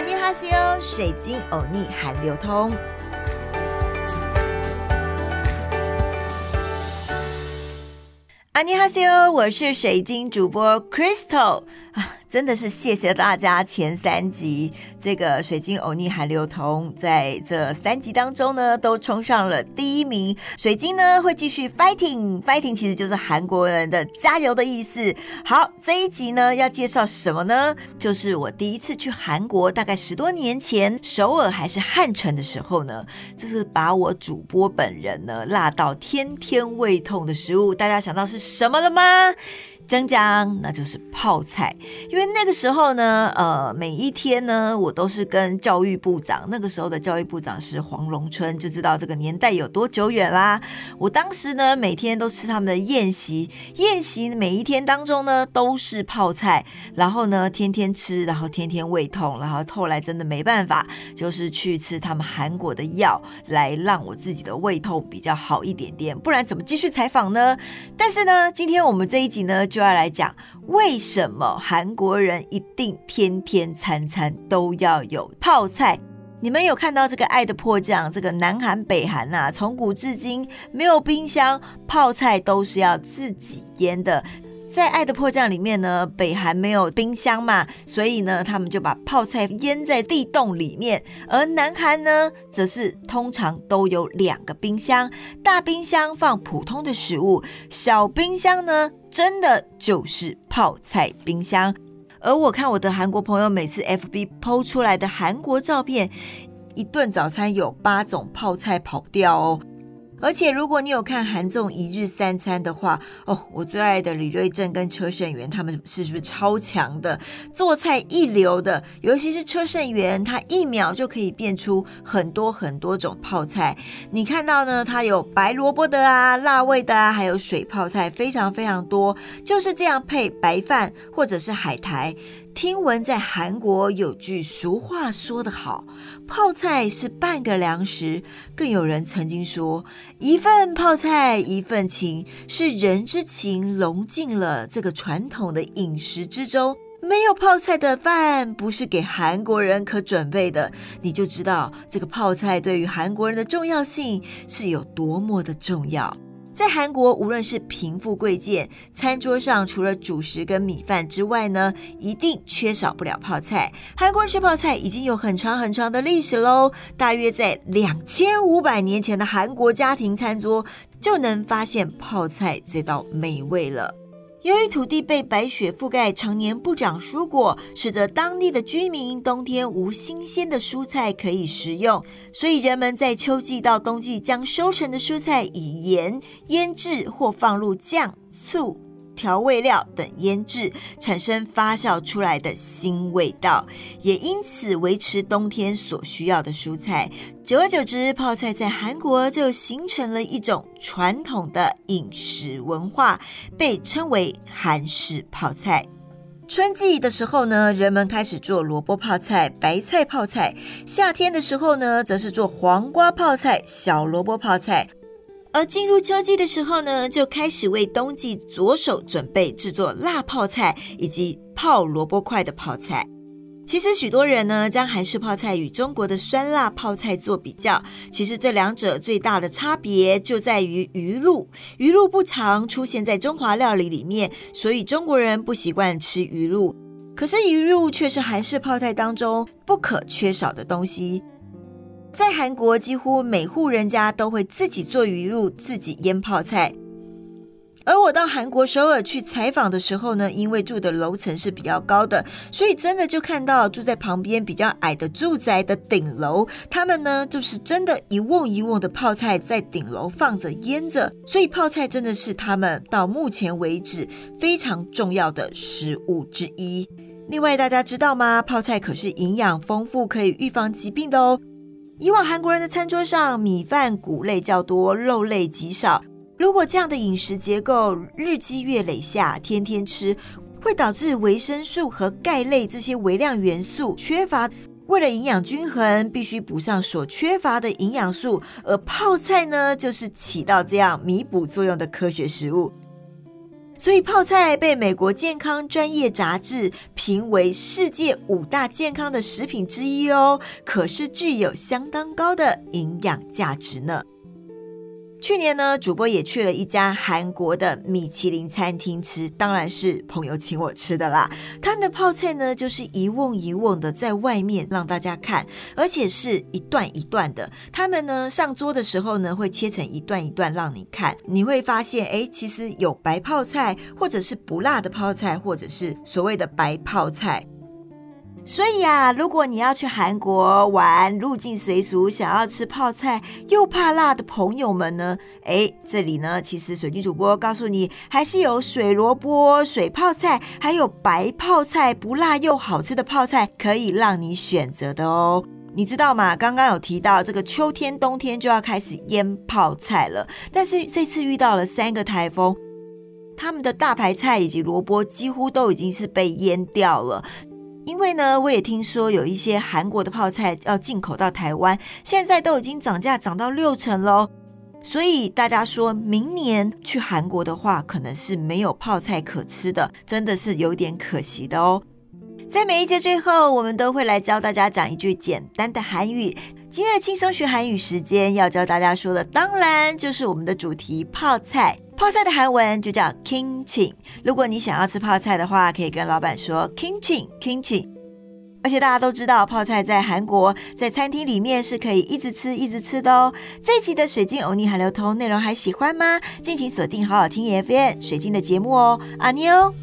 阿尼哈西欧，水晶欧尼韩流通。阿尼哈西欧，我是水晶主播 Crystal 啊。真的是谢谢大家！前三集这个水晶欧尼韩流通在这三集当中呢，都冲上了第一名。水晶呢会继续 fighting，fighting 其实就是韩国人的加油的意思。好，这一集呢要介绍什么呢？就是我第一次去韩国，大概十多年前，首尔还是汉城的时候呢，这是把我主播本人呢辣到天天胃痛的食物。大家想到是什么了吗？江江，那就是泡菜。因为那个时候呢，呃，每一天呢，我都是跟教育部长，那个时候的教育部长是黄龙春，就知道这个年代有多久远啦。我当时呢，每天都吃他们的宴席，宴席每一天当中呢，都是泡菜，然后呢，天天吃，然后天天胃痛，然后后来真的没办法，就是去吃他们韩国的药，来让我自己的胃痛比较好一点点，不然怎么继续采访呢？但是呢，今天我们这一集呢，就就要来讲为什么韩国人一定天天餐餐都要有泡菜？你们有看到这个《爱的迫降》？这个南韩、北韩呐，从古至今没有冰箱，泡菜都是要自己腌的。在《爱的迫降》里面呢，北韩没有冰箱嘛，所以呢，他们就把泡菜腌在地洞里面。而南韩呢，则是通常都有两个冰箱，大冰箱放普通的食物，小冰箱呢，真的就是泡菜冰箱。而我看我的韩国朋友每次 FB 剖出来的韩国照片，一顿早餐有八种泡菜跑掉哦。而且，如果你有看韩综一日三餐的话，哦，我最爱的李瑞镇跟车胜元他们是不是超强的，做菜一流的？尤其是车胜元，他一秒就可以变出很多很多种泡菜。你看到呢？他有白萝卜的啊，辣味的啊，还有水泡菜，非常非常多。就是这样配白饭或者是海苔。听闻在韩国有句俗话说得好，泡菜是半个粮食。更有人曾经说，一份泡菜一份情，是人之情融进了这个传统的饮食之中。没有泡菜的饭不是给韩国人可准备的，你就知道这个泡菜对于韩国人的重要性是有多么的重要。在韩国，无论是贫富贵贱，餐桌上除了主食跟米饭之外呢，一定缺少不了泡菜。韩国人吃泡菜已经有很长很长的历史喽，大约在两千五百年前的韩国家庭餐桌就能发现泡菜这道美味了。由于土地被白雪覆盖，常年不长蔬果，使得当地的居民冬天无新鲜的蔬菜可以食用，所以人们在秋季到冬季将收成的蔬菜以盐腌制或放入酱醋。调味料等腌制，产生发酵出来的新味道，也因此维持冬天所需要的蔬菜。久而久之，泡菜在韩国就形成了一种传统的饮食文化，被称为韩式泡菜。春季的时候呢，人们开始做萝卜泡菜、白菜泡菜；夏天的时候呢，则是做黄瓜泡菜、小萝卜泡菜。而进入秋季的时候呢，就开始为冬季着手准备制作辣泡菜以及泡萝卜块的泡菜。其实许多人呢，将韩式泡菜与中国的酸辣泡菜做比较，其实这两者最大的差别就在于鱼露。鱼露不常出现在中华料理里面，所以中国人不习惯吃鱼露。可是鱼露却是韩式泡菜当中不可缺少的东西。在韩国，几乎每户人家都会自己做鱼露，自己腌泡菜。而我到韩国首尔去采访的时候呢，因为住的楼层是比较高的，所以真的就看到住在旁边比较矮的住宅的顶楼，他们呢就是真的一瓮一瓮的泡菜在顶楼放着腌着，所以泡菜真的是他们到目前为止非常重要的食物之一。另外，大家知道吗？泡菜可是营养丰富，可以预防疾病的哦。以往韩国人的餐桌上，米饭、谷类较多，肉类极少。如果这样的饮食结构日积月累下，天天吃，会导致维生素和钙类这些微量元素缺乏。为了营养均衡，必须补上所缺乏的营养素，而泡菜呢，就是起到这样弥补作用的科学食物。所以泡菜被美国健康专业杂志评为世界五大健康的食品之一哦，可是具有相当高的营养价值呢。去年呢，主播也去了一家韩国的米其林餐厅吃，当然是朋友请我吃的啦。他们的泡菜呢，就是一瓮一瓮的在外面让大家看，而且是一段一段的。他们呢上桌的时候呢，会切成一段一段让你看，你会发现，哎，其实有白泡菜，或者是不辣的泡菜，或者是所谓的白泡菜。所以啊，如果你要去韩国玩，入境随俗，想要吃泡菜又怕辣的朋友们呢，哎，这里呢，其实水晶主播告诉你，还是有水萝卜、水泡菜，还有白泡菜，不辣又好吃的泡菜可以让你选择的哦。你知道吗？刚刚有提到这个秋天、冬天就要开始腌泡菜了，但是这次遇到了三个台风，他们的大白菜以及萝卜几乎都已经是被淹掉了。因为呢，我也听说有一些韩国的泡菜要进口到台湾，现在都已经涨价涨到六成喽。所以大家说明年去韩国的话，可能是没有泡菜可吃的，真的是有点可惜的哦。在每一节最后，我们都会来教大家讲一句简单的韩语。今天的轻松学韩语时间要教大家说的，当然就是我们的主题泡菜。泡菜的韩文就叫 kimchi。如果你想要吃泡菜的话，可以跟老板说 kimchi kimchi。而且大家都知道，泡菜在韩国在餐厅里面是可以一直吃一直吃的哦。这一集的水晶欧尼韩流通内容还喜欢吗？敬请锁定好好听 FM 水晶的节目哦，阿妞。